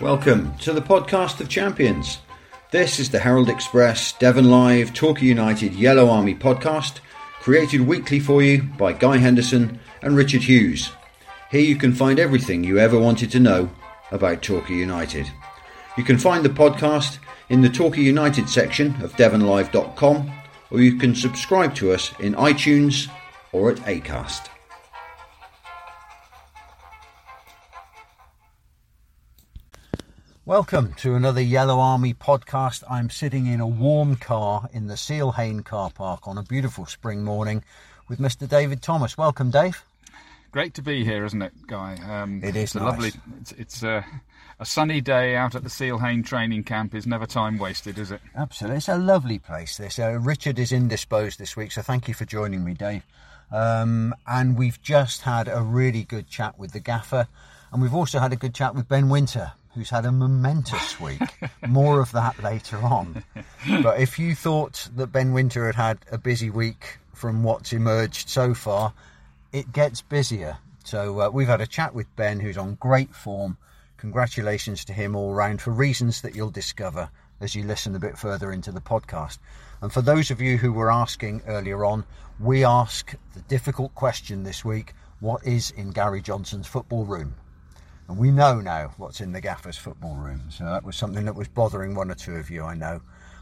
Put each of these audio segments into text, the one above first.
Welcome to the podcast of champions. This is the Herald Express, Devon Live, Torquay United Yellow Army podcast, created weekly for you by Guy Henderson and Richard Hughes. Here you can find everything you ever wanted to know about Torquay United. You can find the podcast in the Torquay United section of devonlive.com or you can subscribe to us in iTunes or at Acast. Welcome to another Yellow Army podcast. I'm sitting in a warm car in the Seal Hayne car park on a beautiful spring morning with Mr. David Thomas. Welcome, Dave. Great to be here, isn't it, Guy? Um, It is it's a lovely. It's, it's a, a sunny day out at the Seal Hayne training camp. Is never time wasted, is it? Absolutely. It's a lovely place, this. Uh, Richard is indisposed this week, so thank you for joining me, Dave. Um, and we've just had a really good chat with the gaffer, and we've also had a good chat with Ben Wynter, who's had a momentous week. More of that later on. But if you thought that Ben Wynter had had a busy week from what's emerged so far, it gets busier. So uh, we've had a chat with Ben, who's on great form. Congratulations to him all round for reasons that you'll discover as you listen a bit further into the podcast. And for those of you who were asking earlier on, we ask the difficult question this week what is in Gary Johnson's football room? And we know now what's in the gaffer's football room. So that was something that was bothering one or two of you, I know.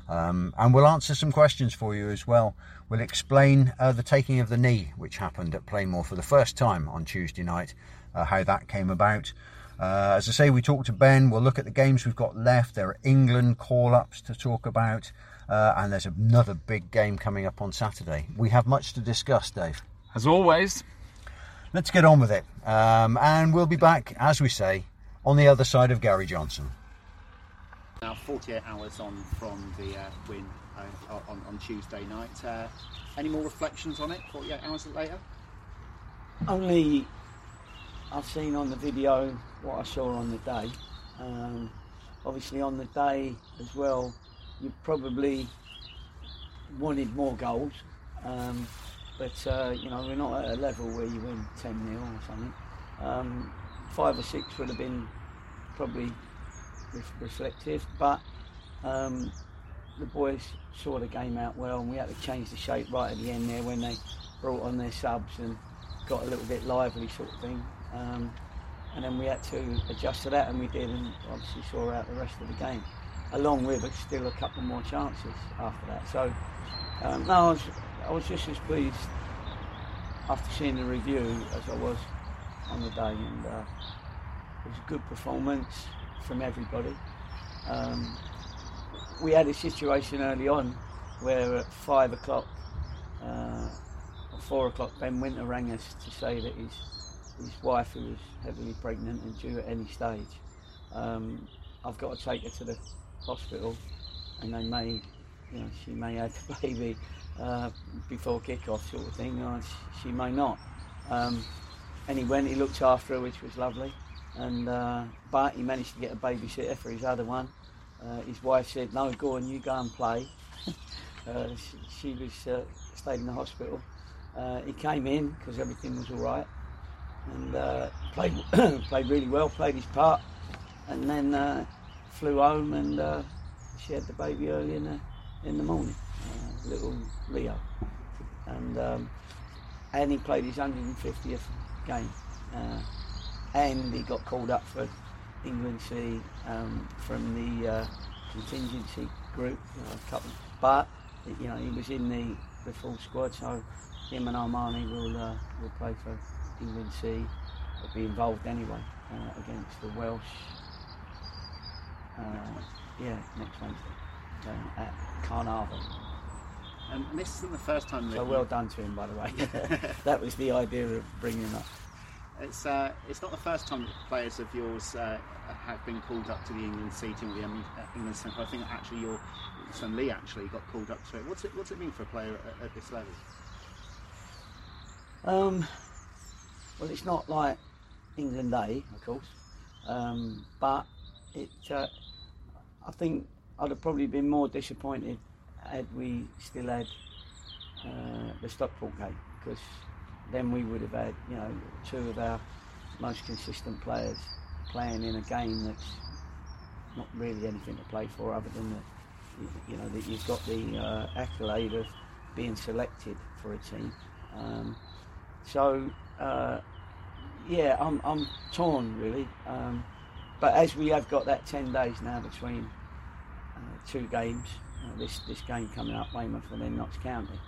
Um, and we'll answer some questions for you as well. We'll explain uh, the taking of the knee, which happened at Plainmoor for the first time on Tuesday night, uh, how that came about. Uh, as I say, we talked to Ben. We'll look at the games we've got left. There are England call ups to talk about. Uh, and there's another big game coming up on Saturday. We have much to discuss, Dave. As always, Let's get on with it. Um, and we'll be back, as we say, on the other side of Gary Johnson. Now 48 hours on from the uh, win uh, on, on Tuesday night. Uh, any more reflections on it? 48 hours later. Only I've seen on the video what I saw on the day. Um, obviously, on the day as well, you probably wanted more goals. Um, but uh, you know, we're not at a level where you win 10 0 or something. Um, five or six would have been probably ref- reflective, but um, the boys saw the game out well, and we had to change the shape right at the end there when they brought on their subs and got a little bit lively, sort of thing. Um, and then we had to adjust to that, and we did, and obviously saw out the rest of the game, along with still a couple more chances after that. So, um, no, I was, I was just as pleased after seeing the review as I was on the day, and uh, it was a good performance from everybody. Um, we had a situation early on where at five o'clock uh, or four o'clock, Ben Wynter rang us to say that his his wife, who was heavily pregnant and due at any stage, um, I've got to take her to the hospital, and they may, you know, she may have the baby uh, before kick-off, sort of thing, or she, she may not. Um, and he went, he looked after her, which was lovely, and uh, but he managed to get a babysitter for his other one. Uh, his wife said, "No, go on, you go and play." uh, she, she was uh, stayed in the hospital. He came in because everything was all right, and played played really well, played his part, and then flew home and she had the baby early in the in the morning, little Leo, and um, and he played his 150th game, uh, and he got called up for England C um, from the uh, contingency group, you know, a couple, but you know he was in the, the full squad, so him and Armani will uh, will play for England C. Will be involved anyway uh, against the Welsh. Uh, yeah, next Wednesday um, at Carnarvon. And this isn't the first time that So well done to him, by the way. that was the idea of bringing him up. It's uh, it's not the first time that players of yours uh, have been called up to the England C team, the um, England centre. I think actually your son Lee actually got called up to it. What's it What's it mean for a player at, at this level? Um, well, it's not like England Day, of course, um, but it. Uh, I think I'd have probably been more disappointed had we still had uh, the Stockport game because then we would have had, you know, two of our most consistent players playing in a game that's not really anything to play for other than the, you know that you've got the uh, accolade of being selected for a team. Um, so uh, yeah, I'm, I'm torn really. Um, but as we have got that 10 days now between uh, two games, this, this game coming up, Weymouth and then Notts County,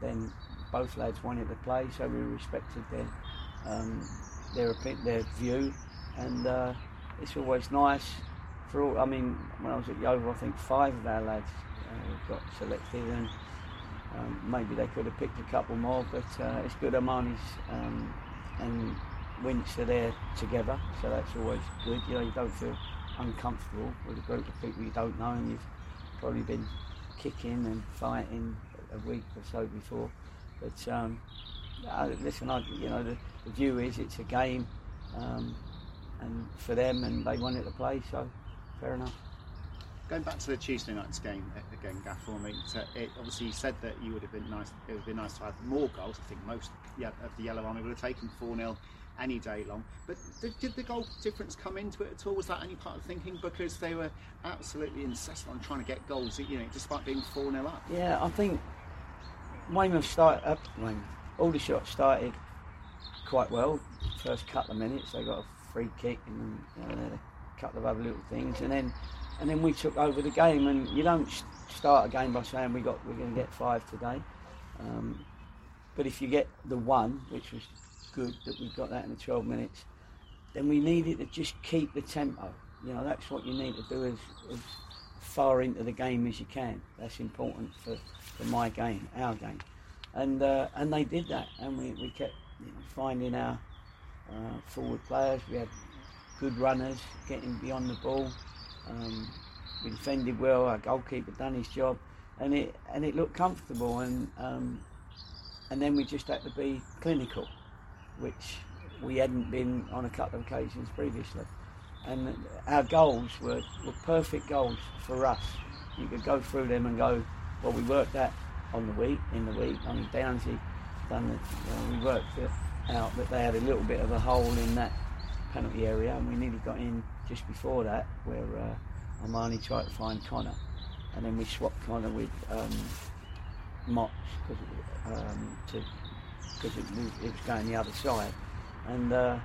then both lads wanted to play, so we respected their um, their their view, and uh, it's always nice for all. I mean, when I was at Yeovil, I think five of our lads uh, got selected, and um, maybe they could have picked a couple more, but uh, it's good Armani's um, and Winch are there together, so that's always good. You know, you don't feel uncomfortable with a group of people you don't know, and you've probably been kicking and fighting a week or so before. But um, uh, listen, I, you know, the, the, view is it's a game, um, and for them, and they wanted to play, so fair enough. Going back to the Tuesday night's game again, Gaff, for me, it, obviously you said that you would have been nice. It would have been nice to have more goals. I think most of the Yellow Army would have taken four 0 any day long. But did, the goal difference come into it at all? Was that any part of thinking? Because they were absolutely incessant on trying to get goals, you know, despite being 4 0 up. Yeah, I think Weymouth started up, Weymouth, shots started quite well. First couple of minutes, they got a free kick and you know, a couple of other little things, and then and then we took over the game. And you don't start a game by saying we got we're going to get five today. Um, but if you get the one, which was good that we got that in the 12 minutes. Then we needed to just keep the tempo. You know, that's what you need to do as, as far into the game as you can. That's important for, for my game, our game. And uh, and they did that, and we, we kept you know, finding our uh, forward players. We had good runners getting beyond the ball. Um, we defended well. Our goalkeeper done his job, and it and it looked comfortable. And um, and then we just had to be clinical which we hadn't been on a couple of occasions previously. And our goals were, were perfect goals for us. You could go through them and go, well, we worked that on the week, in the week. I mean, Downsy done know, we worked it out that they had a little bit of a hole in that penalty area, and we nearly got in just before that, where uh, Armani tried to find Connor, and then we swapped Connor with um, Mox um, to because it, it, was going the other side, and uh,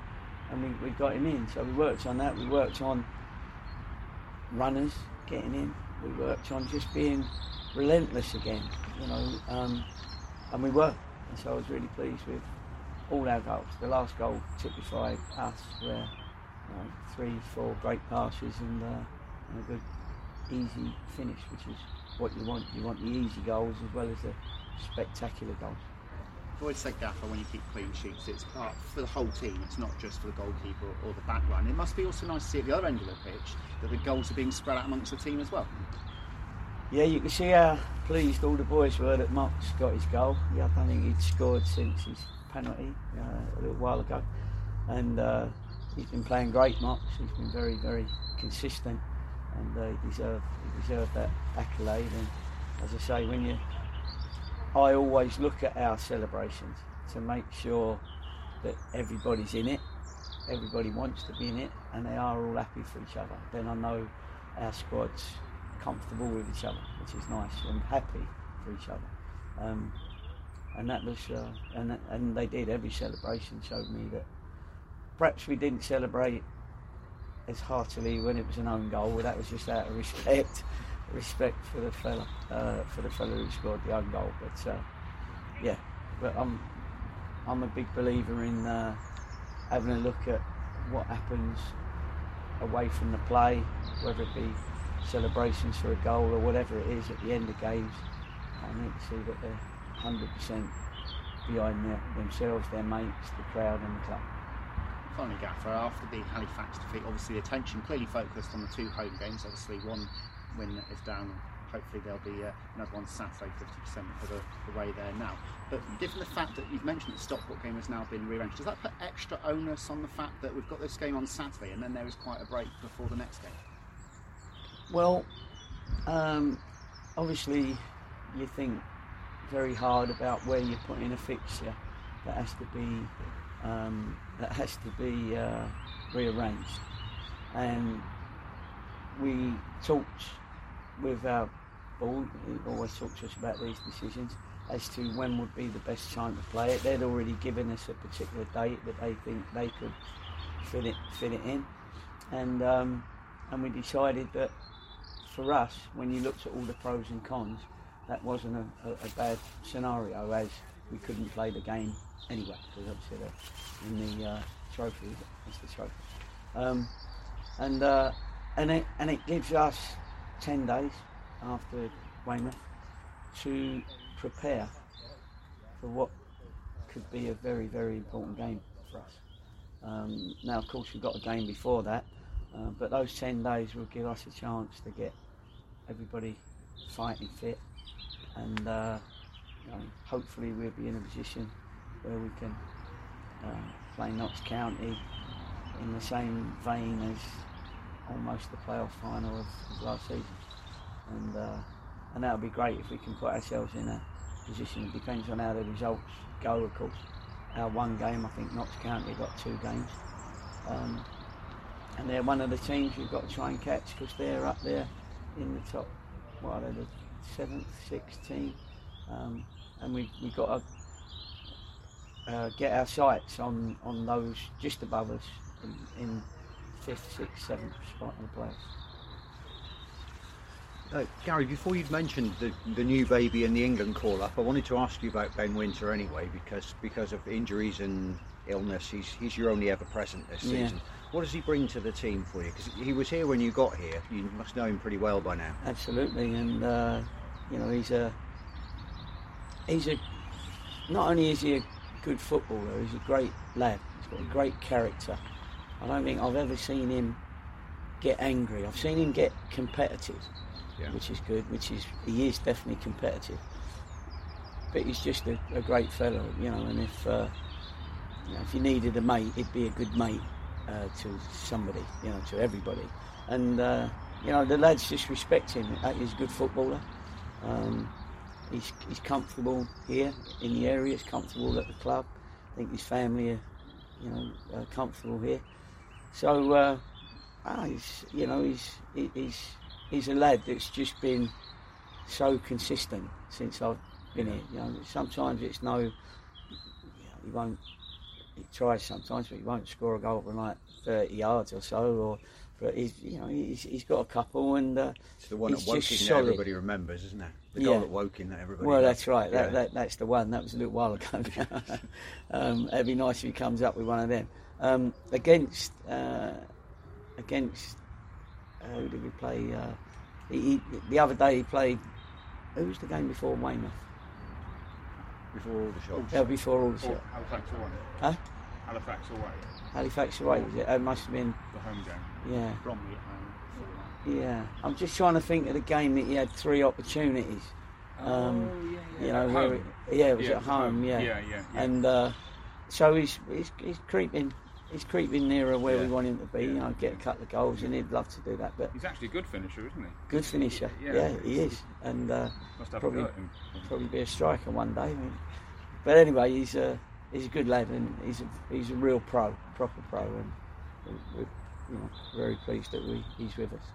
and we, we got him in. So we worked on that. We worked on runners getting in. We worked on just being relentless again, you know, um, and we were. And so I was really pleased with all our goals. The last goal typified us, where you know, three, four great passes and, uh, and a good, easy finish, which is what you want. You want the easy goals as well as the spectacular goals. Always said, Gaffer, when you keep clean sheets, it's part for the whole team. It's not just for the goalkeeper or, or the back line. It must be also nice to see at the other end of the pitch that the goals are being spread out amongst the team as well. Yeah, you can see how pleased all the boys were that Mox got his goal. Yeah, I don't think he'd scored since his penalty uh, a little while ago, and uh, he's been playing great. Mox, he's been very, very consistent, and uh, he deserved he deserved that accolade. And as I say, when you I always look at our celebrations to make sure that everybody's in it, everybody wants to be in it, and they are all happy for each other. Then I know our squad's comfortable with each other, which is nice, and happy for each other. Um, and that was, uh, and and they did. Every celebration showed me that perhaps we didn't celebrate as heartily when it was an own goal. That was just out of respect respect for the fella, uh, for the fella who scored the own goal. But uh, yeah, but I'm I'm a big believer in uh, having a look at what happens away from the play, whether it be celebrations for a goal or whatever it is at the end of games. I need to see that they're 100% behind their, themselves, their mates, the crowd, and the club. Finally, Gaffer, after the Halifax defeat, obviously the attention clearly focused on the two home games. Obviously, one win is down. Hopefully there'll be uh, another one Saturday, 50% for the, the, way there now. But given the fact that you've mentioned the Stockport game has now been rearranged, does that put extra onus on the fact that we've got this game on Saturday and then there is quite a break before the next game? Well, um, obviously you think very hard about where you put in a fixture that has to be um, that has to be uh, rearranged, and we talked with our board, who always talked to us about these decisions, as to when would be the best time to play it. They'd already given us a particular date that they think they could fit it fit it in, and um, and we decided that for us, when you looked at all the pros and cons, that wasn't a, a, a bad scenario as we couldn't play the game anyway because obviously in the uh, trophy it's the trophy, um, and uh, and it and it gives us ten days after Weymouth to prepare for what could be a very very important game for us. Um, now, of course, we've got a game before that, uh, but those 10 days will give us a chance to get everybody fighting fit and uh, you know, hopefully we'll be in a position where we can uh, play Notts County in the same vein as almost the playoff final of, last season. And, uh, and that would be great if we can put ourselves in a position. It depends on how the results go, of course our one game. I think Notts County got two games. Um, and they're one of the teams we've got to try and catch because they're up there in the top, what are they, the seventh, sixth team. Um, and we, we've got to uh, get our sights on, on those just above us in, in fifth, sixth, seventh spot in the playoffs. Uh, Gary, before you'd mentioned the, the new baby and the England call up, I wanted to ask you about Ben Wynter anyway, because because of injuries and illness, he's he's your only ever present this Yeah. season. What does he bring to the team for you? Because he was here when you got here. You must know him pretty well by now. Absolutely, and uh, you know he's a he's a not only is he a good footballer, he's a great lad. He's got a great character. I don't think I've ever seen him get angry. I've seen him get competitive, Yeah. which is good. Which is he is definitely competitive, but he's just a, a great fellow, you know. And if uh, you know, if you needed a mate, he'd be a good mate uh, to somebody, you know, to everybody. And uh, you know, the lads just respect him. He's a good footballer. Um, he's, he's comfortable here in the area. He's comfortable at the club. I think his family are, you know, uh, comfortable here. So, uh, ah, he's, you know, he's he's he's a lad that's just been so consistent since I've been here. You know, sometimes it's no, you know, he won't. He tries sometimes, but he won't score a goal from like 30 yards or so. Or, but he's, you know, he's, he's got a couple, and uh, It's the one at Woking that everybody remembers, isn't it? The Yeah. goal at Woking that everybody. Well, that's right. That, Yeah. that that's the one. That was a little while ago. um, it'd be nice if he comes up with one of them. Um, against uh, against uh, who did we play? Uh, he, he, the other day he played. Who was the game before Weymouth? before all the shots. Uh, before all the shit. Halifax away. Huh? Halifax away. Halifax away was it? It must have been. The home game. Yeah, Bromley at home. yeah. I'm just trying to think of the game that he had three opportunities. Um, oh, yeah, yeah. You know, where it, yeah, it was Yeah, at home. Yeah, Yeah, yeah. yeah. and uh, so he's, he's he's creeping he's creeping nearer where we want him to be. You Yeah. know, get a couple of goals, and he'd love to do that. But He's actually a good finisher, isn't he? good finisher, Yeah. yeah, he is, and uh, Must have Probably- a him. probably be a striker one day. I mean, but anyway, he's a he's a good lad, and he's a he's a real pro, proper pro, and we're, we're you know very pleased that we he's with us.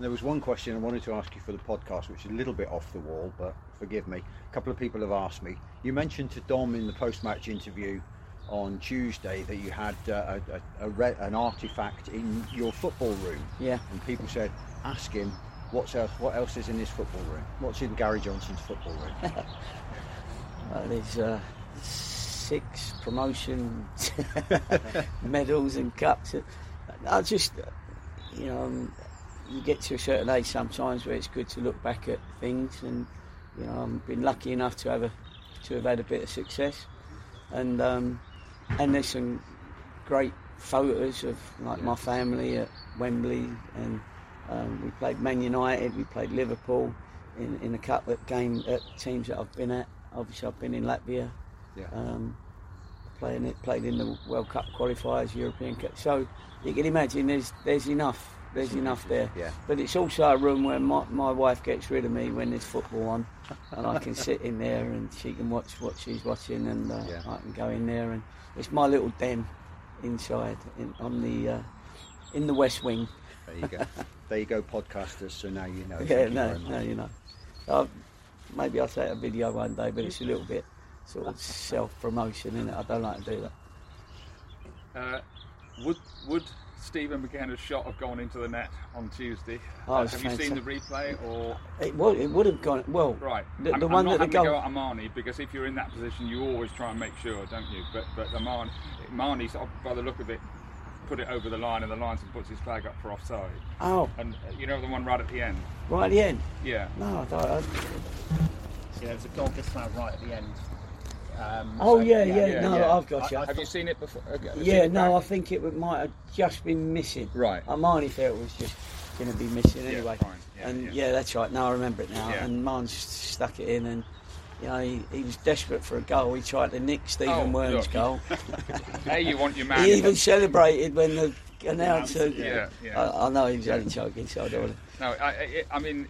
There was one question I wanted to ask you for the podcast, which is a little bit off the wall, but forgive me. A couple of people have asked me. You mentioned to Dom in the post-match interview on Tuesday that you had uh, a, a, a re- an artifact in your football room, Yeah, and people said, "Ask him what's else. What else is in his football room? What's in Gary Johnson's football room?" uh, there's uh, six promotion medals and cups. I just, you know, um, you get to a certain age sometimes where it's good to look back at things, and you know, I've been lucky enough to have a to have had a bit of success, and um, and there's some great photos of like my family at Wembley, and um, we played Man United, we played Liverpool in, in a couple of games at teams that I've been at. Obviously, I've been in Latvia, Yeah. um, playing it, played in the World Cup qualifiers, European Cup. So you can imagine there's there's enough there's enough there. Yeah. But it's also a room where my, my wife gets rid of me when there's football on, and I can sit in there and she can watch what she's watching, and uh, Yeah. I can go in there and it's my little den inside in, on the uh, in the West Wing. There you go. there you go, podcasters. So now you know. Yeah, no, very no, you know. Uh, maybe I'll take a video one day, but it's a little bit sort of self promotion, is I don't like to do that. Uh, would would Stephen McKenna's shot have gone into the net on Tuesday? Oh, Uh, it's have you seen the replay or It would, it would have gone well. right? The, I'm, the I'm one not that the having to go goal. at Armani because if you're in that position, you always try and make sure, don't you? But but Armani, Armani, sort of, by the look of it, put it over the line, and the linesman puts his flag up for offside. Oh, And uh, you know the one right at the end. right at the end. Yeah. No, I don't. I, See, there was a goal disallowed right at the end. Um, oh so- yeah, yeah, yeah, no, yeah. I've got you. I Have you seen it before? You Yeah, it no, I think it would, might have just been missing. Right. I Armani felt it was just going to be missing anyway. and yeah. that's right. Now I remember it now. And Marn stuck it in, and you know he, he was desperate for a goal. He tried to nick Stephen Oh, Worm's look. goal. Hey, you want your man? he even celebrated when the announcer. Yeah, yeah. I, I know he was only joking, so I don't. No, I, I, I mean,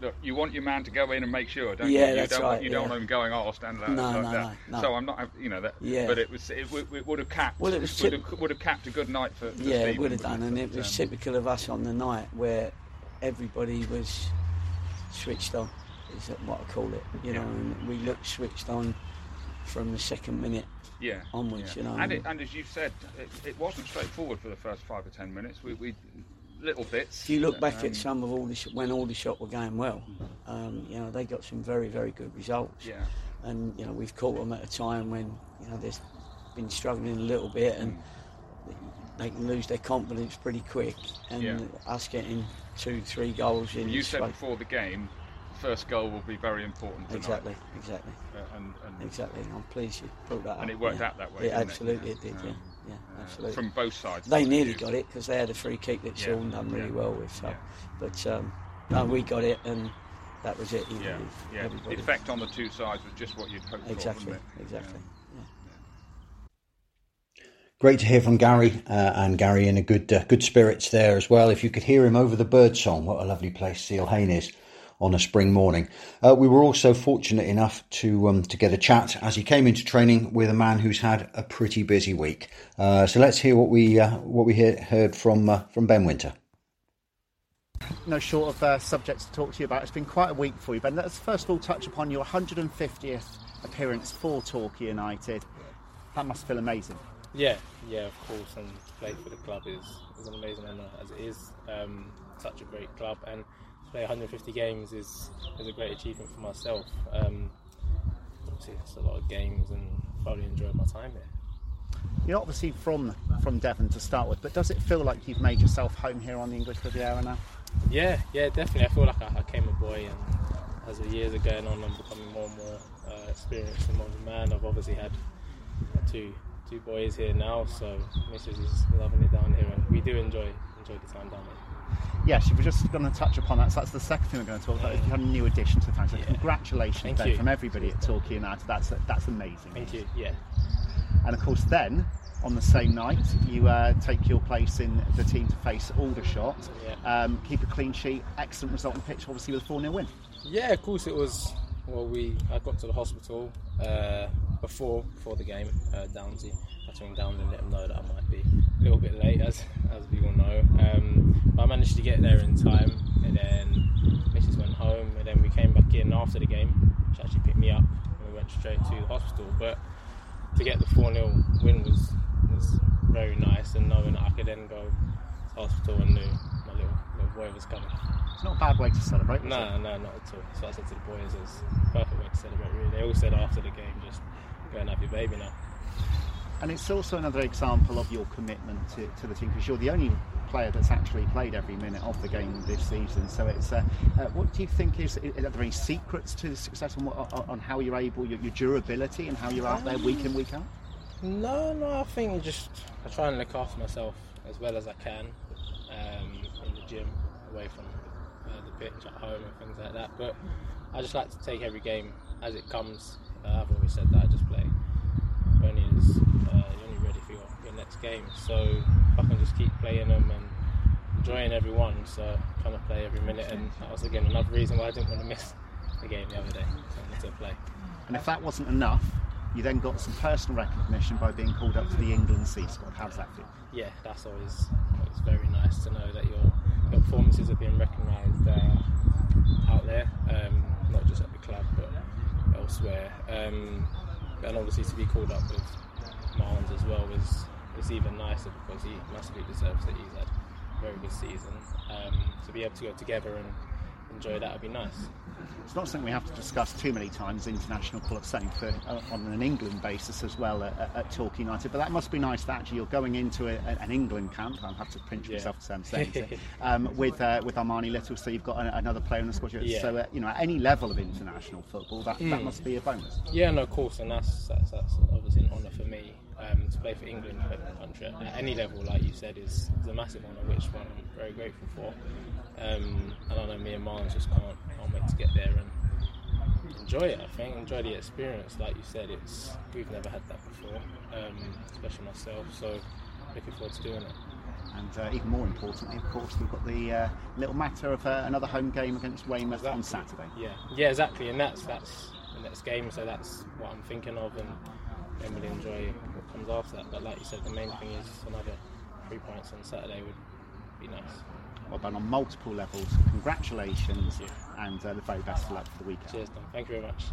look, you want your man to go in and make sure, don't Yeah, you? You that's don't, want- right, You don't yeah. want him going, oh, stand there. No, like no, that. no, no. So I'm not, you know, that. Yeah. But it was, it, would- it would have capped. Well, it was would, have, would have capped a good night for. for yeah, it would have done, and it was um, typical of us on the night where everybody was switched on. Is what I call it, you know, and we looked switched on from the second minute. Yeah. onwards, yeah. you know, And, it, and as you said, it, it wasn't straightforward for the first five or ten minutes. We, we little bits. If you look back um, at some of all the sh- when Aldershot were going well, um, you know they got some very very good results. Yeah. And you know we've caught them at a time when you know they've been struggling a little bit and they can lose their confidence pretty quick. And Yeah. us getting two three goals in. You said space- before the game, first goal will be very important tonight. exactly, exactly, Uh, and, and, exactly. I'm pleased you brought that up. and it worked yeah. out that way. Yeah, didn't absolutely it, it did. Um, Yeah, yeah, uh, absolutely. From both sides. They nearly got it because they had a free kick that Yeah, done really yeah, well with. So, yeah. but um, no, we got it, and that was it. Yeah, yeah. everybody- The effect on the two sides was just what you'd hoped for, Exactly, exactly. Yeah. Great to hear from Gary, uh, and Gary in a good uh, good spirits there as well. If you could hear him over the bird song, what a lovely place Seal Hayne is on a spring morning. Uh, we were also fortunate enough to um, to get a chat as he came into training with a man who's had a pretty busy week. Uh, so let's hear what we uh, what we hear, heard from uh, from Ben Wynter. no short of uh, subjects to talk to you about. It's been quite a week for you, Ben. Let's first of all touch upon your 150th appearance for Torquay United. That must feel amazing. Yeah, yeah, of course. And to play for the club is, is an amazing honour as it is. Um, such a great club, and to play 150 games is is a great achievement for myself. Um, obviously, it's a lot of games, and thoroughly enjoyed my time here. You're obviously from from Devon to start with, but does it feel like you've made yourself home here on the English Riviera now? Yeah, yeah, definitely. I feel like I, I came a boy, and as the years are going on, I'm becoming more and more uh, experienced and more of a man. I've obviously had two two boys here now, so Mrs. is loving it down here, and we do enjoy enjoy the time down here. Yes, you were just going to touch upon that. So that's the second thing we're going to talk about. Is you had a new addition to the family. So Yeah. congratulations, Thank you. from everybody at Torquay United. That's that's amazing. Thank you. Yeah. And of course, then on the same night, you uh, take your place in the team to face Aldershot. Yeah. Um, keep a clean sheet. Excellent result on the pitch, obviously with a 4 0 win. Yeah, of course it was. Well, we I got to the hospital uh, before before the game. Uh, Downsy, I took him down and let him know that I might be a little bit late, as as we all know. Um, but I managed to get there in time, and then Mrs went home, and then we came back in after the game. She actually picked me up, and we went straight to the hospital. But to get the four 0 win was was very nice, and knowing that I could then go to hospital and knew my little little boy was coming. It's not a bad way to celebrate. No, no, not at all. So I said to the boys, it's perfect way to celebrate. Really, they all said after the game, just go and have your baby now. And it's also another example of your commitment to, to the team because you're the only player that's actually played every minute of the game this season. So it's uh, uh, what do you think is are there any secrets to the success on, on, on how you're able your, your durability and how you're out there week in week out? No, no, I think just I try and look after myself as well as I can um, in the gym, away from uh, the pitch at home and things like that. But I just like to take every game as it comes. Uh, I've always said that I just play only as uh, you're only ready for your, your next game. So I can just keep playing them and enjoying every one, so trying to play every minute, and that was again another reason why I didn't want to miss the game the other day. I wanted to play. And if that wasn't enough, you then got some personal recognition by being called up to the England C squad. How does that feel? yeah, that's always it's very nice to know that your your performances are being recognised uh, out there, um, not just at the club but elsewhere. Um, and obviously to be called up with Marlins as well is is even nicer because he massively deserves it. He's had a very good season. Um, to be able to go together and enjoy that would be nice. It's not something we have to discuss too many times. International Fame for uh, on an England basis as well at, at, Torquay United. But that must be nice that actually you're going into a, an England camp. I'll have to pinch Yeah. myself to say saying it, um, with uh, with Armani Little. So you've got an, another player in the squad. Yeah. So uh, you know at any level of international football, that, that Mm. must be a bonus. Yeah, no, of course, and that's that's, that's obviously honour for me um, to play for England, play for the country at any level, like you said, is, is a massive honour, which one I'm very grateful for. Um, and I know me and Marlon just can't can't wait to get there and enjoy it. I think enjoy the experience. Like you said, it's we've never had that before, um, especially myself. So looking forward to doing it. And uh, even more importantly, of course, we've got the uh, little matter of uh, another home game against Weymouth on Saturday. Yeah, yeah, exactly, and that's that's the next game. So that's what I'm thinking of, and then we'll enjoy what comes after that. But like you said, the main thing is another three points on Saturday would be nice. Well done on multiple levels. Congratulations, and uh, the very best of luck for the weekend. Cheers, Tom. Thank you very much.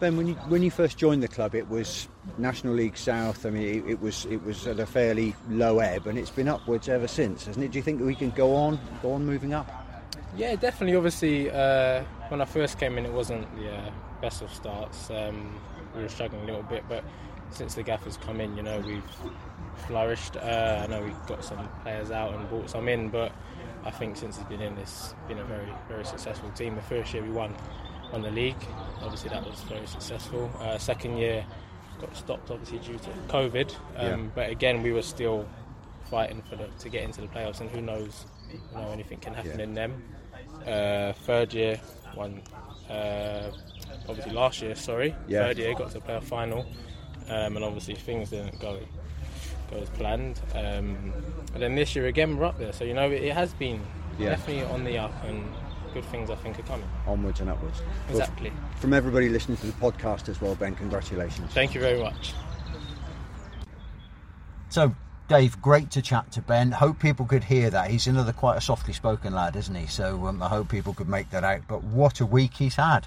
Ben, when you when you first joined the club, it was National League South. I mean, it, it was it was at a fairly low ebb, and it's been upwards ever since, hasn't it? Do you think that we can go on, go on moving up? Yeah, definitely. Obviously, uh, when I first came in, it wasn't the uh, best of starts. Um, we were struggling a little bit, but since the gaffers come in, you know, we've flourished. Uh, I know we've got some players out and brought some in, but I think since he's been in, it's been a very, very successful team. The first year we won, won the league. Obviously, that was very successful. Uh, second year got stopped, obviously due to COVID. Um, Yeah. But again, we were still fighting for the, to get into the playoffs, and who knows, you know, anything can happen Yeah. in them. Uh, third year, won. Uh, obviously, last year, sorry. Yeah. Third year, got to the playoff final, um, and obviously things didn't go go as planned. Um, and then this year again, we're up there. So you know, it, it has been Yeah. definitely on the up, and good things I think are coming. Onwards and upwards. Well, Exactly. from everybody listening to the podcast as well, Ben, congratulations. Thank you very much. So, Dave, great to chat to Ben. Hope people could hear that. He's another quite a softly spoken lad, isn't he? So um, I hope people could make that out. But what a week he's had.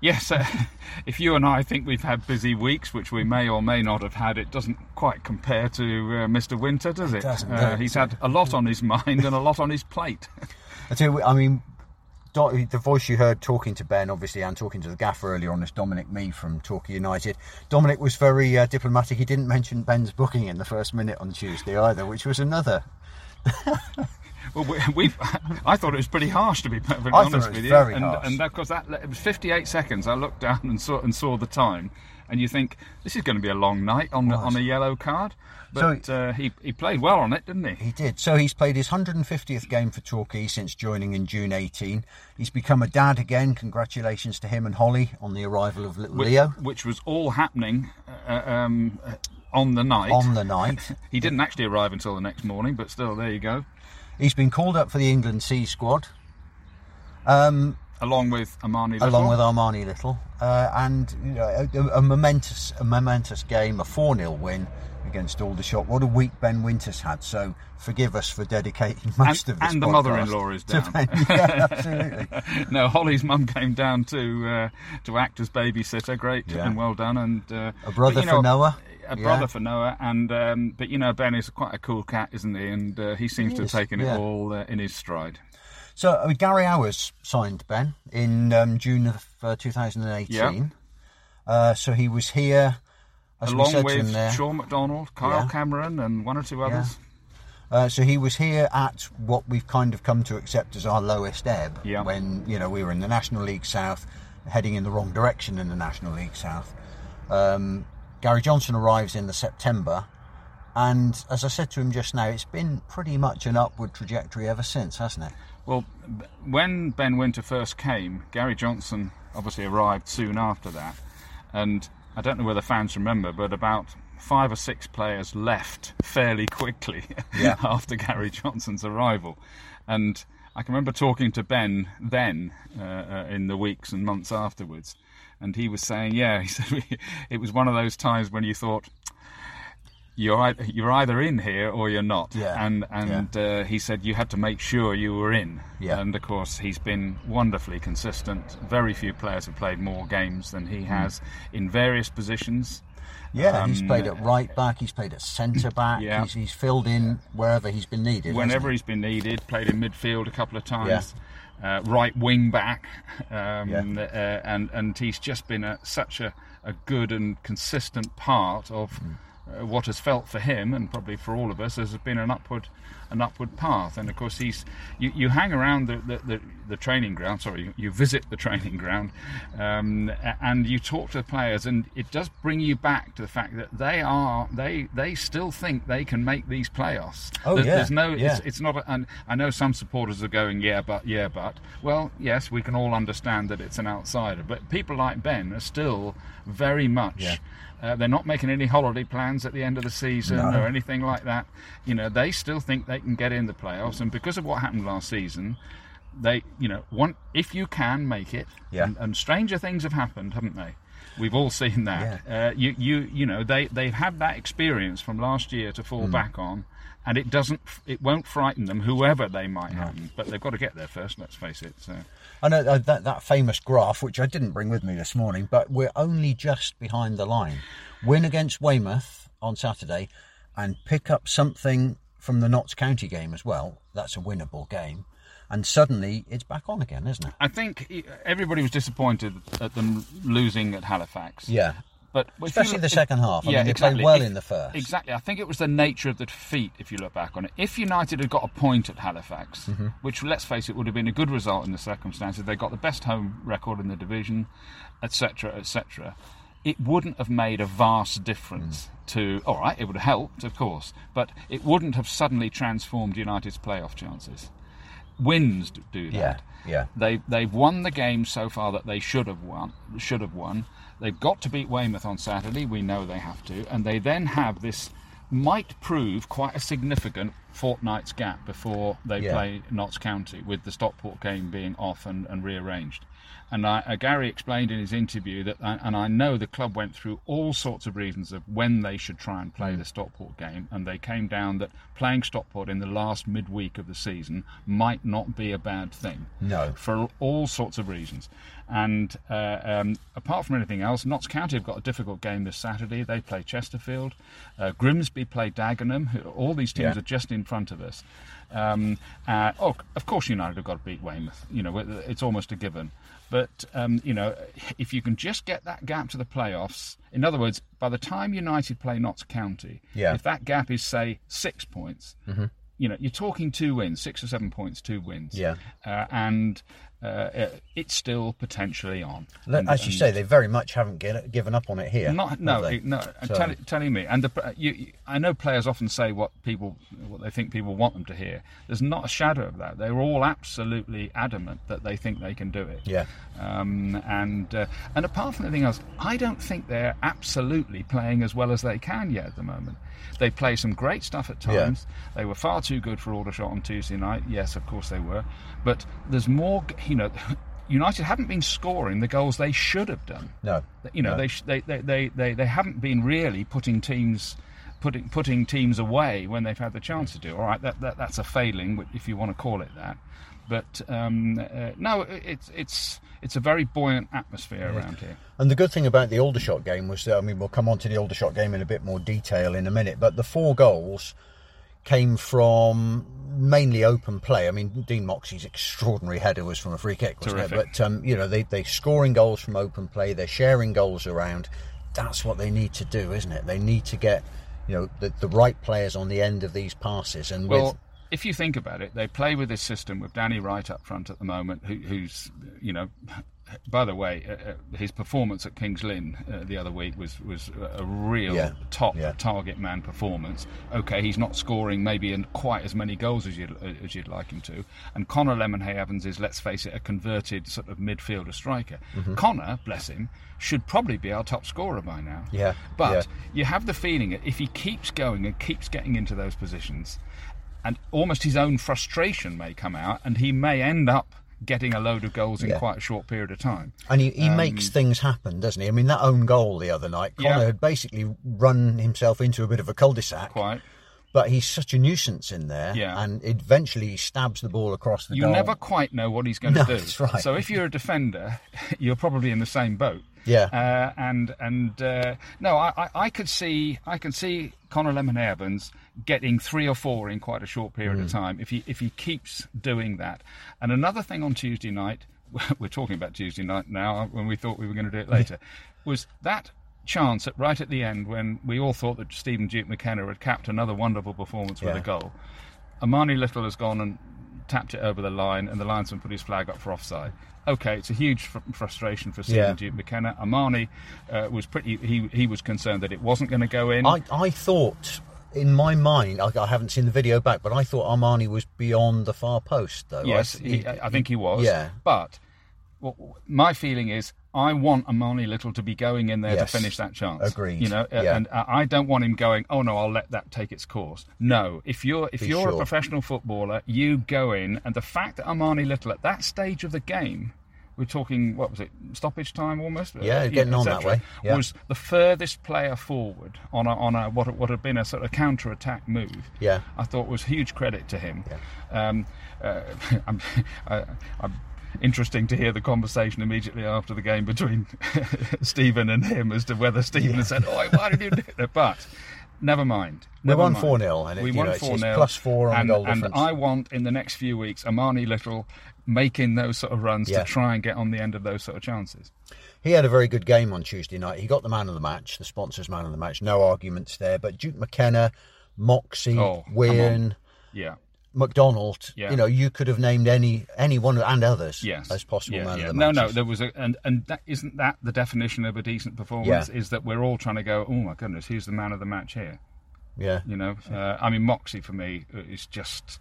Yes, uh, if you and I think we've had busy weeks, which we may or may not have had, it doesn't quite compare to uh, Mr. Wynter, does it? doesn't, uh, he's had a lot on his mind and a lot on his plate. I tell you, I mean, the voice you heard talking to Ben, obviously, and talking to the gaffer earlier on is Dominic Me from Torquay United. Dominic was very uh, diplomatic. He didn't mention Ben's booking in the first minute on Tuesday either, which was another. Well, we, I thought it was pretty harsh to be perfectly I honest it was with you, very and harsh. and because that it was 58 seconds. I looked down and saw and saw the time, and you think this is going to be a long night on on a yellow card, but uh, he he played well on it, didn't he? He did. So he's played his 150th game for Torquay since joining in June 18. He's become a dad again. Congratulations to him and Holly on the arrival of little Whi- Leo which was all happening uh, um, uh, on the night. on the night. He didn't actually arrive until the next morning, but still, there you go. He's been called up for the England C squad. Um, Along with Armani Little. along with Armani Little, uh, and you know, a, a momentous, a momentous game, a four 0 win against Aldershot. What a week Ben Wynter's had. So forgive us for dedicating most and, of this. and the mother-in-law is down. Ben. Yeah, absolutely. no, Holly's mum came down to uh, to act as babysitter. Great Yeah. and well done. And uh, A brother but, for know, Noah. A Yeah. brother for Noah, and um, but you know Ben is quite a cool cat, isn't he? And uh, he seems He to have taken yeah. it all uh, in his stride. So uh, Gary Owers signed Ben in um, June of uh, 2018. Yeah. Uh, so he was here, as we Along said to him with there. Sean McDonald, Kyle Yeah. Cameron, and one or two others. Uh, so he was here at what we've kind of come to accept as our lowest ebb. Yeah. When you know we were in the National League South, heading in the wrong direction in the National League South. Um, Gary Johnson arrives in the September, and as I said to him just now, it's been pretty much an upward trajectory ever since, hasn't it? Well, when Ben Wynter first came, Gary Johnson obviously arrived soon after that, and I don't know whether fans remember, but about five or six players left fairly quickly Yeah. after Gary Johnson's arrival, and I can remember talking to Ben then uh, uh, in the weeks and months afterwards, and he was saying, yeah, he said it was one of those times when you thought. You're you're either in here or you're not. Yeah. And and uh, he said you had to make sure you were in. Yeah. And of course he's been wonderfully consistent. Very few players have played more games than Hmm. he has in various positions. Yeah, he's Um, played at right back. He's played at centre back. Yeah. He's, he's filled in wherever he's been needed. Whenever he? he's been needed, played in midfield a couple of times. Uh, right wing back, um, Yeah. uh, and and he's just been a, such a, a good and consistent part of Mm. Uh, what has felt for him and probably for all of us has been an upward an upward path. And of course, he's you, you hang around the, the, the, the training ground. Sorry, you, you visit the training ground, um, and you talk to the players, and it does bring you back to the fact that they are they they still think they can make these playoffs. Oh, There- yeah, There's no yeah. it's, it's not. A, and I know some supporters are going, yeah, but yeah, but. Well, yes, we can all understand that it's an outsider, but people like Ben are still very much. Yeah. Uh, they're not making any holiday plans at the end of the season No. or anything like that. You know, they still think they can get in the playoffs, and because of what happened last season, they, you know, want if you can make it. Yeah. And, and stranger things have happened, haven't they? We've all seen that. Uh, you, you, you know, they they've had that experience from last year to fall back on, and it doesn't, it won't frighten them, whoever they might happen. But they've got to get there first. Let's face it. So. I know uh, that that famous graph, which I didn't bring with me this morning, but we're only just behind the line. Win against Weymouth on Saturday, and pick up something from the Notts County game as well. That's a winnable game, and suddenly it's back on again, isn't it? I think everybody was disappointed at them losing at Halifax. Yeah, But especially look- the second half. I yeah, mean, they exactly. played well If- in the first. Exactly. I think it was the nature of the defeat. If you look back on it, if United had got a point at Halifax, Mm-hmm. which let's face it would have been a good result in the circumstances, they got the best home record in the division, etc., etc. It wouldn't have made a vast difference Mm. to. All right, it would have helped, of course, but it wouldn't have suddenly transformed United's playoff chances. Wins do Yeah, that. yeah. They they've won the game so far that they should have won. Should have won. They've got to beat Weymouth on Saturday. We know they have to, and they then have this might prove quite a significant fortnight's gap before they Yeah. play Notts County, with the Stockport game being off and, and rearranged. And I, uh, Gary explained in his interview that, I, and I know the club went through all sorts of reasons of when they should try and Mm. play the Stockport game, and they came down that playing Stockport in the last midweek of the season might not be a bad thing No. for all sorts of reasons. And uh, um, apart from anything else, Notts County have got a difficult game this Saturday. They play Chesterfield. Uh, Grimsby play Dagenham. Who, all these teams Yeah. are just in front of us. Um, uh, oh, of course, United have got to beat Weymouth. You know, it's almost a given. But um, you know, if you can just get that gap to the playoffs, in other words, by the time United play Notts County, Yeah. if that gap is say six points, you know, you're talking two wins, six or seven points, two wins. Yeah. Uh, and uh, it's still potentially on. And- As you say, they very much haven't get, given up on it here. Not no it- no. So- Tell, telling me, and the, you, you- I know players often say what people what they think people want them to hear. There's not a shadow of that. They're all absolutely adamant that they think they can do it. Yeah. Um, and uh, and apart from anything else, I don't think they're absolutely playing as well as they can yet at the moment. They play some great stuff at Yeah. times. They were far too good for Aldershot on Tuesday night. Yes, of course they were. But there's more. You know, United haven't been scoring the goals they should have done. No. You know, no. they, they, they, they, they, they haven't been really putting teams putting putting teams away when they've had the chance to do. All right, that, that that's a failing, if you want to call it that. But um, uh, no, it- it's it's it's a very buoyant atmosphere around here. And the good thing about the Aldershot game was that, I mean, we'll come on to the Aldershot game in a bit more detail in a minute, but the four goals came from mainly open play. I mean, Dean Moxey's extraordinary header was from a free kick, wasn't it? But, um, you know, they, they're scoring goals from open play, they're sharing goals around. That's what they need to do, isn't it? They need to get, you know, the, the right players on the end of these passes. And Well, with, if you think about it, they play with this system with Danny Wright up front at the moment, who, who's, you know, by the way, uh, uh, his performance at Kings Lynn uh, the other week was, was a real Yeah, top yeah. target man performance. Okay, he's not scoring maybe in quite as many goals as you'd, as you'd like him to. And Connor Lemonheigh-Evans is, let's face it, a converted sort of midfielder striker. Mm-hmm. Connor, bless him, should probably be our top scorer by now. Yeah, But yeah. you have the feeling that if he keeps going and keeps getting into those positions, and almost his own frustration may come out, and he may end up getting a load of goals in Yeah. quite a short period of time. And he, he makes things happen, doesn't he? I mean, that own goal the other night, Connor Yeah. had basically run himself into a bit of a cul-de-sac, Quite. but he's such a nuisance in there, Yeah. and eventually he stabs the ball across the You goal. never quite know what he's going to do. that's right. So if you're a defender, you're probably in the same boat. Yeah. Uh, and and uh, no, I, I, I could see I can see Conor Lemon Evans getting three or four in quite a short period Hmm. of time if he if he keeps doing that. And another thing on Tuesday night, we're talking about Tuesday night now when we thought we were going to do it later, was that chance at right at the end when we all thought that Stephen Duke McKenna had capped another wonderful performance with a goal. Armani Little has gone and tapped it over the line, and the linesman put his flag up for offside. Okay, it's a huge fr- frustration for Stephen Yeah. Duke McKenna. Armani uh, was pretty. He he was concerned that it wasn't going to go in. I, I thought, in my mind, I, I haven't seen the video back, but I thought Armani was beyond the far post, though. yes, I, he, I think he was. Yeah. But what, my feeling is, I want Armani Little to be going in there Yes. to finish that chance. Agreed. You know, uh, Yeah. and I I don't want him going. Oh no, I'll let that take its course. No, if you're if Be you're a professional footballer, you go in, and the fact that Armani Little at that stage of the game. We're talking, what was it, stoppage time almost? Yeah, getting on that way, yeah. Was the furthest player forward on a, on a what what had been a sort of counter attack move. Yeah. I thought was huge credit to him. Um, uh, I'm, I, I'm interesting to hear the conversation immediately after the game between Stephen and him as to whether Stephen had said, "Oh, why did you do that?" But never mind. We won 4-0, and it- we won four it's 0 plus four on and, goal and difference. I want in the next few weeks Armani Little making those sort of runs Yeah. to try and get on the end of those sort of chances. He had a very good game on Tuesday night. He got the man of the match, the sponsors man of the match. No arguments there. But Duke McKenna, Moxey, Oh, Wynne, Yeah. McDonald. Yeah. You know, you could have named any any one and others yes. as possible Yeah, man yeah. of the no, match. no, there was a and and that isn't that the definition of a decent performance? Is that we're all trying to go? Oh my goodness, who's the man of the match here? Yeah. You know, uh, I mean, Moxey for me is just.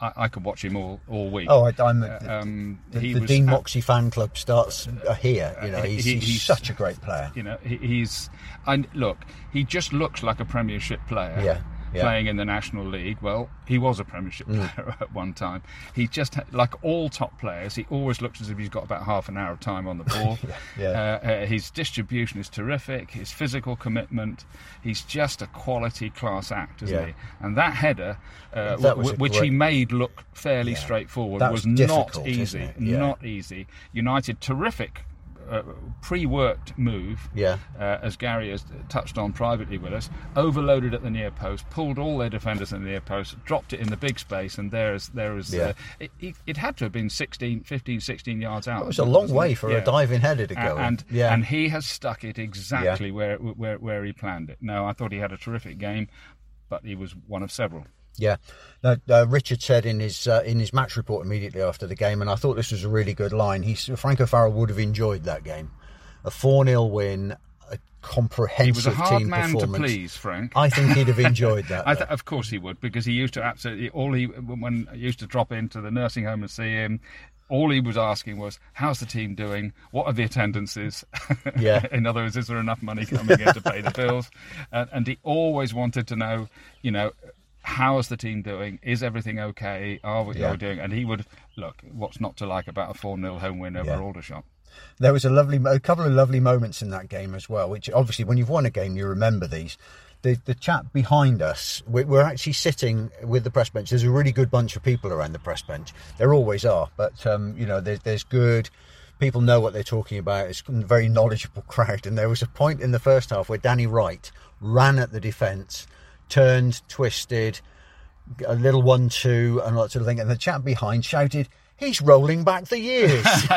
I, I could watch him all all week. Oh, I, I'm the, um, the, the was Dean Moxey fan club starts uh, here. You know, he- he's, he's, he's- such a great player. You know, he, he's and look, he just looks like a Premiership player. Yeah, yeah. Mm. Playing in the National League. Well, he was a Premiership player at one time. He just, like all top players, he always looks as if he's got about half an hour of time on the ball. yeah. Uh, uh, his distribution is terrific. His physical commitment. He's just a quality class act, isn't Yeah. he? And that header, uh, That w- which he made look fairly straightforward, That was was not easy. Not easy. United, terrific. Uh, pre-worked move, Yeah. uh, as Gary has touched on privately with us, overloaded at the near post, pulled all their defenders in the near post, dropped it in the big space, and there is there is. Yeah. Uh, it, it, it had to have been 16, 15, 16 yards out. It was a long way it? for Yeah. a diving header to go. And in. yeah. and he has stuck it exactly where, where where he planned it. No, I thought he had a terrific game, but he was one of several. Yeah, no, uh, Richard said in his uh, in his match report immediately after the game, and I thought this was a really good line. He Frank O'Farrell would have enjoyed that game, a four 0 win, a comprehensive. He was a hard team man to performance. please, Frank. I think he'd have enjoyed that. I th- of course he would, because he used to absolutely all he when I used to drop into the nursing home and see him. All he was asking was, "How's the team doing? What are the attendances?" Yeah. In other words, is there enough money coming in to pay the bills? And, and he always wanted to know, you know, how is the team doing? Is everything okay? Are we, Yeah. are we doing? And he would look. What's not to like about a four 0 home win over Yeah. Aldershot? There was a lovely, a couple of lovely moments in that game as well. Which obviously, when you've won a game, you remember these. The the chap behind us, we- we're actually sitting with the press bench. There's a really good bunch of people around the press bench. There always are, but um, you know, there's there's good. People know what they're talking about. It's a very knowledgeable crowd. And there was a point in the first half where Danny Wright ran at the defence, turned, twisted, a little one-two, and all that sort of thing. And the chap behind shouted, "He's rolling back the years,"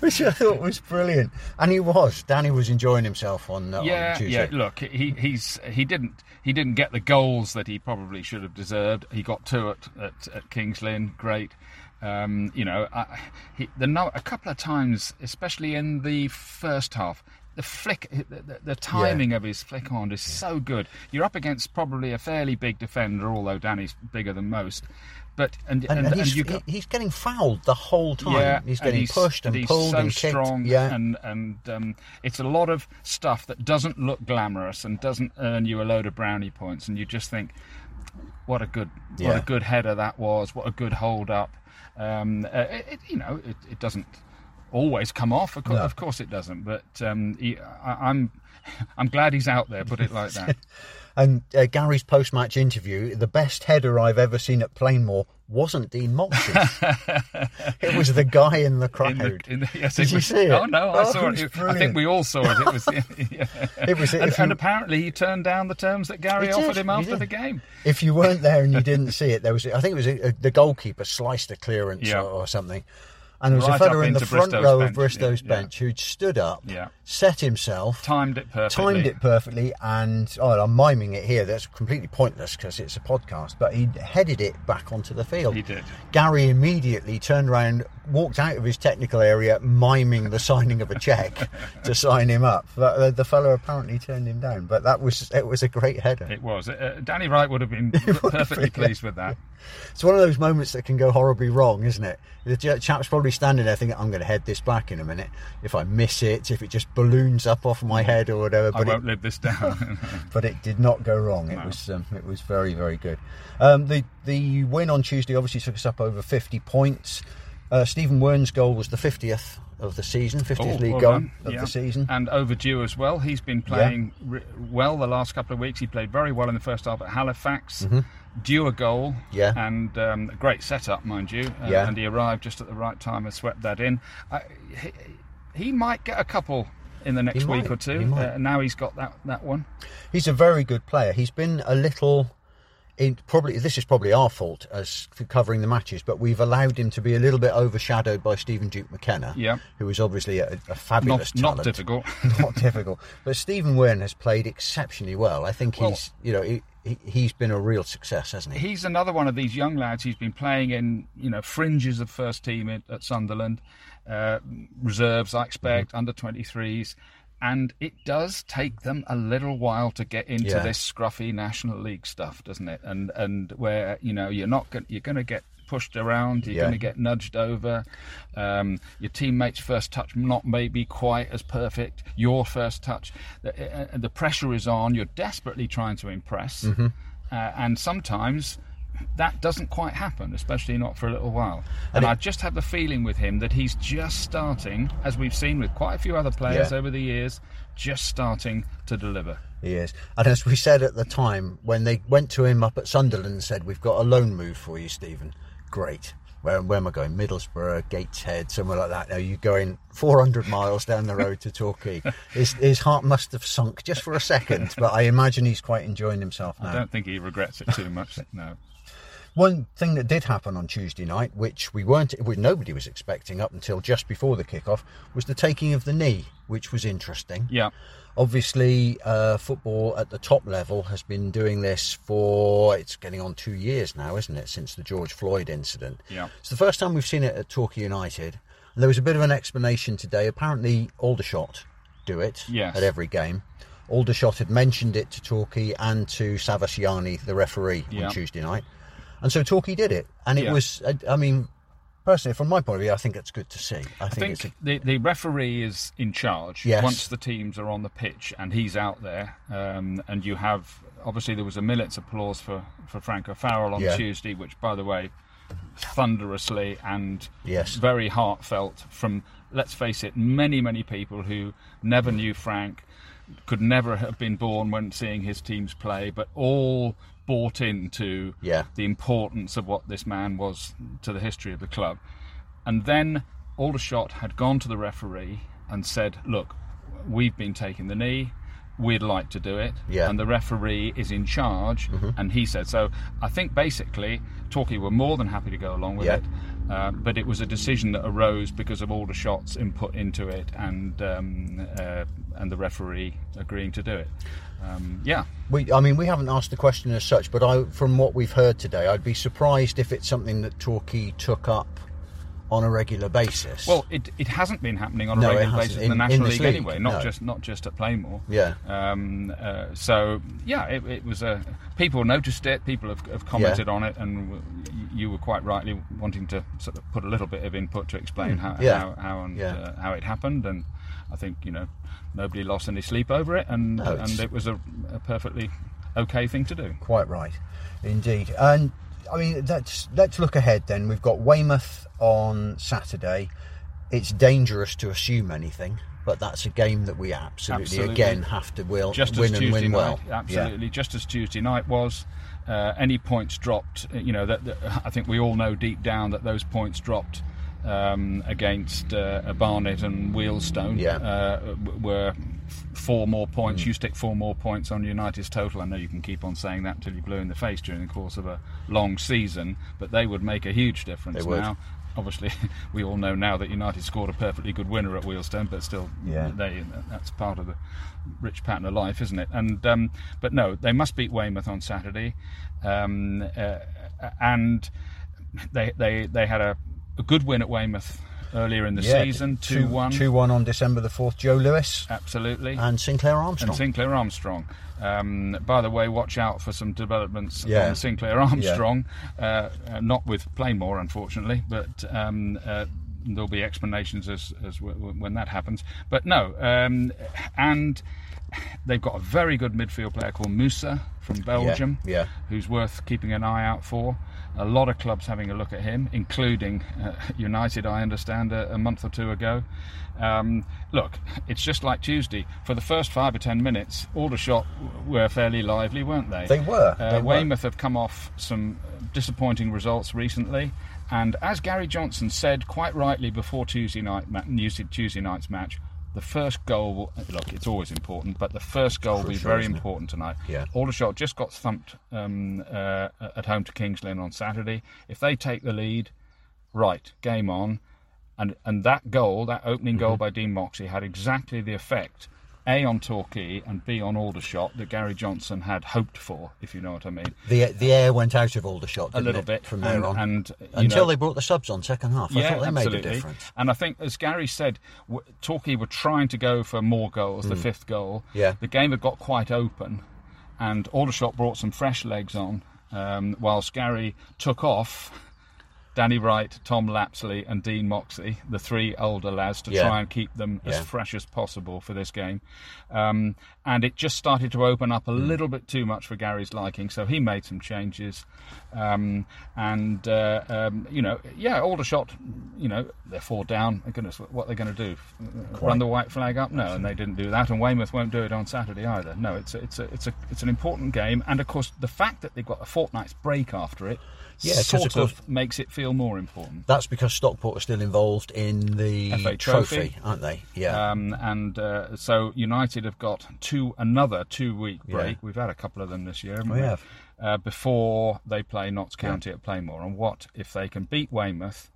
which I thought was brilliant. And he was. Danny was enjoying himself on, uh, on yeah, Tuesday. yeah. Look, he he's he didn't he didn't get the goals that he probably should have deserved. He got two at at, at Kings Lynn, great. Um, you know, I, he, the no, a couple of times, especially in the first half, the flick, the, the, the timing of his flick on is so good. You're up against probably a fairly big defender, although Danny's bigger than most. But and And, and, and he's, got, he's getting fouled the whole time. yeah, he's getting pushed and, he's pulled so and kicked. strong, yeah, and and um, it's a lot of stuff that doesn't look glamorous and doesn't earn you a load of brownie points, and you just think, what a good, what Yeah. a good header that was, what a good hold up. Um, uh, it, you know, it, it doesn't always come off. Of, co- No. of course, it doesn't. But um, he, I, I'm, I'm glad he's out there. Put it like that. And uh, Gary's post-match interview, the best header I've ever seen at Plainmoor wasn't Dean Moxey. it was the guy in the crowd. In the, in the, yes, Did it you was, see it? Oh no, I Oh, saw it it. I think we all saw it. It was, yeah. It was- and, you- and apparently he turned down the terms that Gary offered did, him after the game. if you weren't there and you didn't see it, there was I think it was a, a, the goalkeeper sliced a clearance Yeah. or, or something. And there was Right a fella in the front Bristow's row of Bristow's yeah, yeah. bench who'd stood up, Yeah. set himself, Timed it perfectly. timed it perfectly, and oh, I'm miming it here. That's completely pointless because it's a podcast. But he headed it back onto the field. He did. Gary immediately turned around, walked out of his technical area, miming the signing of a cheque to sign him up. But uh, the fellow apparently turned him down. But that was it was a great header. It was. Uh, Danny Wright would have been perfectly pleased with that. It's one of those moments that can go horribly wrong, isn't it? The chap's probably standing there thinking, "I'm going to head this back in a minute. If I miss it, if it just balloons up off my head or whatever." I But it, won't live this down. but it did not go wrong. It No. was um, it was very very good. Um, the the win on Tuesday obviously took us up over 50 points. Uh, Stephen Wearne's goal was the 50th of the season, 50th Oh, league well goal done. of Yeah. the season. And overdue as well. He's been playing re- well the last couple of weeks. He played very well in the first half at Halifax. Due a goal. Yeah. And um, a great setup, mind you. Uh, Yeah. And he arrived just at the right time and swept that in. I, he, he might get a couple in the next He week might, or two. he. Uh, now he's got that, that one. He's a very good player. He's been a little. In, probably this is probably our fault as for covering the matches, but we've allowed him to be a little bit overshadowed by Stephen Duke McKenna, Yeah. who is obviously a, a fabulous Not, not difficult. not difficult. But Stephen Wearne has played exceptionally well. I think Well- he's, you know, he, he's been a real success, hasn't he? he's another one of these young lads. He's been playing in you know fringes of first team at, at Sunderland, uh, reserves I expect Mm-hmm. under 23s, and it does take them a little while to get into Yeah. this scruffy National League stuff, doesn't it? And and where you know you're not going you're going to get pushed around you're Yeah. going to get nudged over um, your teammates first touch not maybe quite as perfect your first touch the, uh, the pressure is on you're desperately trying to impress Mm-hmm. uh, and sometimes that doesn't quite happen, especially not for a little while. And, And it- I just have the feeling with him that he's just starting, as we've seen with quite a few other players Yeah. over the years, just starting to deliver. He is. And as we said at the time, when they went to him up at Sunderland and said, We've got a loan move for you, Stephen. Great. Where, where am I going? Middlesbrough, Gateshead, somewhere like that. Now you're going 400 miles down the road to Torquay. His, his heart must have sunk just for a second, but I imagine he's quite enjoying himself now. I don't think he regrets it too much. No. One thing that did happen on Tuesday night, which we weren't, which nobody was expecting up until just before the kickoff, was the taking of the knee, which was interesting. Yeah. Obviously, uh, football at the top level has been doing this for it's getting on two years now, isn't it? Since the George Floyd incident. Yeah. It's the first time we've seen it at Torquay United. And there was a bit of an explanation today. Apparently, Aldershot do it Yes. at every game. Aldershot had mentioned it to Torquay and to Savasiani, the referee, Yeah. on Tuesday night, and so Torquay did it. And it Yeah. was, I, I mean, personally, from my point of view, I think it's good to see. I I think, it's think a, the, the referee is in charge Yes. once the teams are on the pitch and he's out there. Um, and you have obviously there was a minute's applause for, for Frank O'Farrell on Yeah. Tuesday, which by the way, thunderously and Yes. very heartfelt from let's face it, many many people who never knew Frank, could never have been born when seeing his teams play, but all bought into Yeah. the importance of what this man was to the history of the club. And then Aldershot had gone to the referee and said, Look, we've been taking the knee, we'd like to do it. Yeah. And the referee is in charge. Mm-hmm. And he said, So I think basically, Torquay were more than happy to go along with Yeah. it. Uh, but it was a decision that arose because of Aldershot's input into it and um, uh, and the referee agreeing to do it. Um, yeah, We, I mean, we haven't asked the question as such, but I, from what we've heard today, I'd be surprised if it's something that Torquay took up on a regular basis. Well, it, it hasn't been happening on a No, it regular basis in, In- the National this League league, anyway, not no. just not just at Plainmoor. Yeah. Um, uh, so yeah, it, it was a people noticed it. People have, have commented on it, and w- you were quite rightly wanting to sort of put a little bit of input to explain how Hmm. yeah. how how, and, Yeah. uh, how it happened. And I think you know nobody lost any sleep over it, and No, and it was a, a perfectly okay thing to do. Quite right, indeed. And I mean, let's let's look ahead. Then we've got Weymouth on Saturday. It's dangerous to assume anything, but that's a game that we absolutely, Absolutely. again have to will, just win as and Tuesday win night, well. absolutely, just as Tuesday night was. Uh, any points dropped, uh, you know, that, that I think we all know deep down that those points dropped um, against uh, Barnet and Wealdstone Yeah. uh, were four more Mm. points. You stick four more points on United's total. I know you can keep on saying that until you're blue in the face during the course of a long season, but they would make a huge difference now. Obviously, we all know now that United scored a perfectly good winner at Wealdstone, but still, Yeah. they that's part of the rich pattern of life, isn't it? And um, but no, they must beat Weymouth on Saturday, um, uh, and they they they had a, a good win at Weymouth earlier in the Yeah, season, two two one, two one on December the fourth. Joe Lewis absolutely, and Sinclair Armstrong. and Sinclair Armstrong. Um, by the way, watch out for some developments Yeah. on Sinclair Armstrong. Uh, uh, not with Plainmoor, unfortunately, but um, uh, there'll be explanations as, as w- w- when that happens. But no, um, and they've got a very good midfield player called Musa from Belgium, yeah. who's worth keeping an eye out for. A lot of clubs having a look at him, including uh, United, I understand, a, a month or two ago. Um, look, it's just like Tuesday. For the first five or ten minutes, all the Aldershot were fairly lively, weren't they? They were, Uh, they were. Weymouth have come off some disappointing results recently, and as Gary Johnson said quite rightly before Tuesday night, Tuesday night's match, the first goal. Will, look, it's always important, but the first goal will be very important tonight. Yeah. Aldershot just got thumped um, uh, at home to Kings Lynn on Saturday. If they take the lead, right, game on. And and that goal, that opening goal Mm-hmm. by Dean Moxey, had exactly the effect a on Torquay and B on Aldershot that Gary Johnson had hoped for, if you know what I mean. The the air went out of Aldershot A little it, bit from there on and until know, they brought the subs on second half. I yeah, thought they absolutely. made a difference. And I think, as Gary said, w- Torquay were trying to go for more goals, the fifth goal. Mm. Yeah. The game had got quite open, and Aldershot brought some fresh legs on, um, whilst Gary took off Danny Wright, Tom Lapsley, and Dean Moxey, the three older lads, to Yeah. try and keep them as fresh as possible for this game. Um, and it just started to open up a Hmm. little bit too much for Gary's liking, so he made some changes. Um, and, uh, um, you know, yeah, Aldershot, you know, they're four down. My Goodness, what are they going to do? Run the white flag up? No, and they didn't do that. And Weymouth won't do it on Saturday either. No, it's a, it's a, it's a, it's an important game. And of course, the fact that they've got a fortnight's break after it Yeah, sort of course- makes it feel more important. That's because Stockport are still involved in the FA Trophy. aren't they? Yeah. Um, and uh, so United have got two another two week Yeah. break. We've had a couple of them this year, haven't We we? have. Uh, before they play Notts County at Plainmoor. And what if they can beat Weymouth?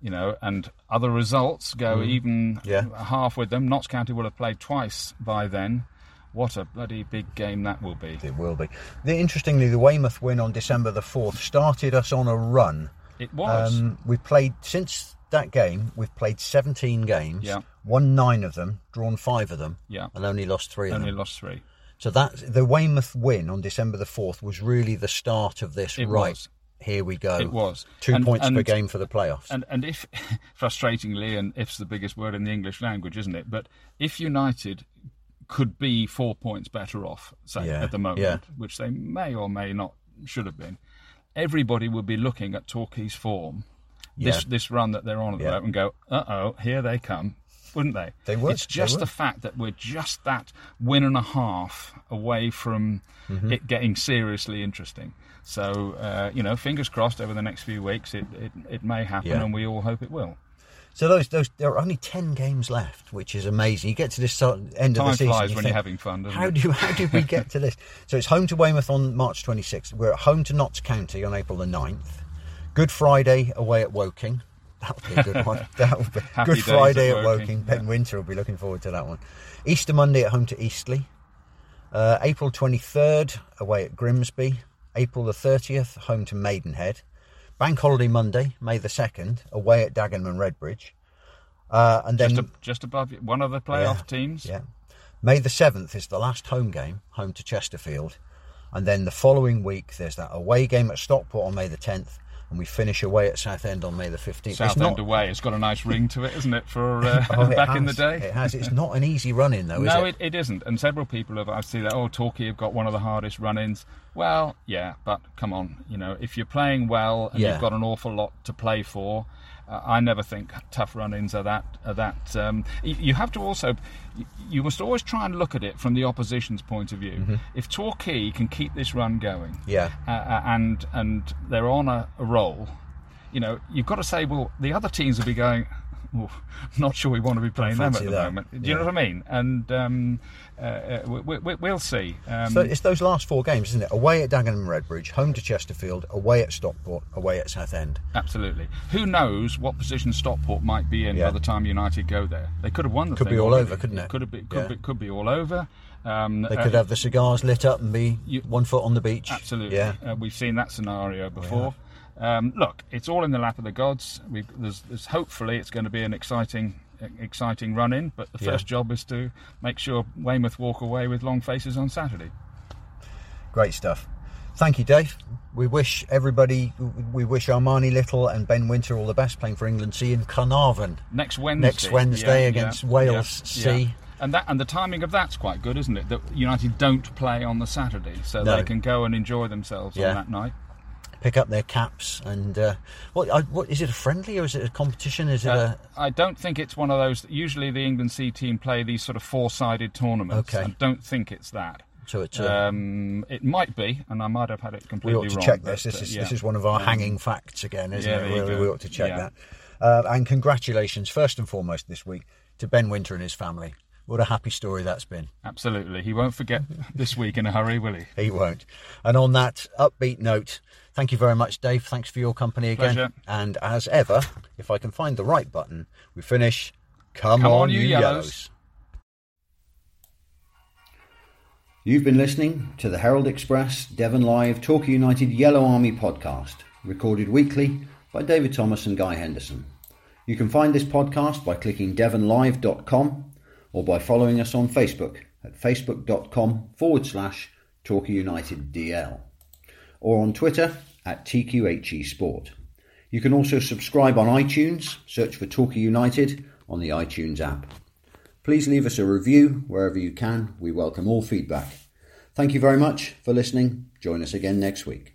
You know, and other results go even Mm. Yeah. half with them. Notts County will have played twice by then. What a bloody big game that will be. It will be. The, interestingly, the Weymouth win on December the 4th started us on a run. It was. Um, we've played, since that game, we've played 17 games, Yeah. won nine of them, drawn five of them, Yeah. and only lost three of Only them. lost three. So that the Weymouth win on December the 4th was really the start of this. It right, was. here we go. It was. Two And- points per game for the playoffs. And and if frustratingly, and if's the biggest word in the English language, isn't it? But if United could be four points better off, say Yeah, at the moment, yeah. which they may or may not should have been, everybody would be looking at Torquay's form, this Yeah. this run that they're on at the moment, and go, uh oh, here they come. Wouldn't they? They would, It's just would. the fact that we're just that win and a half away from Mm-hmm. it getting seriously interesting. So uh, you know, fingers crossed over the next few weeks, it it, it may happen, and we all hope it will. So those those there are only ten games left, which is amazing. You get to this end of Time the season, flies you when think, you're having fun, doesn't how it? do how did we get to this? So it's home to Weymouth on March 26th. We're at home to Notts County on April the 9th. Good Friday away at Woking. That would be a good one. That would be Good Friday at at Woking, Woking. Ben Wynter will be looking forward to that one. Easter Monday at home to Eastleigh. Uh, April 23rd away at Grimsby. April the 30th home to Maidenhead. Bank holiday Monday, May the second, away at Dagenham and Redbridge, uh, and then Just, a, just above one of the playoff teams. yeah, May the seventh is the last home game, home to Chesterfield, and then the following week there's that away game at Stockport on May the tenth, and we finish away at Southend on May the fifteenth. Southend away. It's got a nice ring to it, isn't it? For uh, Oh, it back in the day. It has. It's not an easy run in though, is no, it? it, it isn't. And several people have. I see that. Oh, Torquay have got one of the hardest run-ins. Well, yeah, but come on. You know, if you're playing well and Yeah. you've got an awful lot to play for, I never think tough run-ins are that. Are that. Um, you, have to also. You, you must always try and look at it from the opposition's point of view. Mm-hmm. If Torquay can keep this run going, Yeah. uh, uh, and and they're on a, a roll, you know, you've got to say, well, the other teams will be going. Oh, not sure we want to be playing them at the that. moment. Do you know what I mean? And um, uh, uh, we, we, we'll see. Um, So it's those last four games, isn't it? Away at Dagenham and Redbridge, home to Chesterfield, away at Stockport, away at Southend. absolutely. Who knows what position Stockport might be in Yeah. by the time United go there? They could have won the Could thing be all over, couldn't it? Could have be, could Yeah. be, could be all over. Um, They uh, could have the cigars lit up and be You- one foot on the beach. Absolutely. Yeah. Uh, we've seen that scenario before. Um, look, it's all in the lap of the gods. We've, there's, there's hopefully it's going to be an exciting, exciting run in. But the Yeah. first job is to make sure Weymouth walk away with long faces on Saturday. Great stuff. Thank you, Dave. We wish everybody, we wish Armani Little and Ben Wynter all the best playing for England C in Caernarfon. Next Wednesday. Next Wednesday Yeah, against yeah, Wales yeah, C. yeah. And that and the timing of that's quite good, isn't it? That United don't play on the Saturday, so No. they can go and enjoy themselves Yeah. on that night. Pick up their caps and uh, what, I, what is it a friendly or is it a competition? Is it Uh, a I don't think it's one of those. Usually, the England C team play these sort of four-sided tournaments. Okay. I don't think it's that. so it's a, Um, it might be, and I might have had it completely. wrong. we ought to wrong. check but, this. This uh, is yeah. this is one of our Um, hanging facts again, isn't yeah, it? We, we ought to check Yeah. that. Uh, and congratulations, first and foremost, this week to Ben Wynter and his family. What a happy story that's been. Absolutely, he won't forget this week in a hurry, will he? He won't. And on that upbeat note, thank you very much, Dave. Thanks for your company again. Pleasure. And as ever, if I can find the right button, we finish. Come, Come on, on, you yellows. yellows. You've been listening to the Herald Express Devon Live Torquay United Yellow Army podcast, recorded weekly by David Thomas and Guy Henderson. You can find this podcast by clicking devonlive.com or by following us on Facebook at facebook.com forward slash Torquay United DL or on Twitter at TQHE Sport. You can also subscribe on iTunes, search for Torquay United on the iTunes app. Please leave us a review wherever you can. We welcome all feedback. Thank you very much for listening. Join us again next week.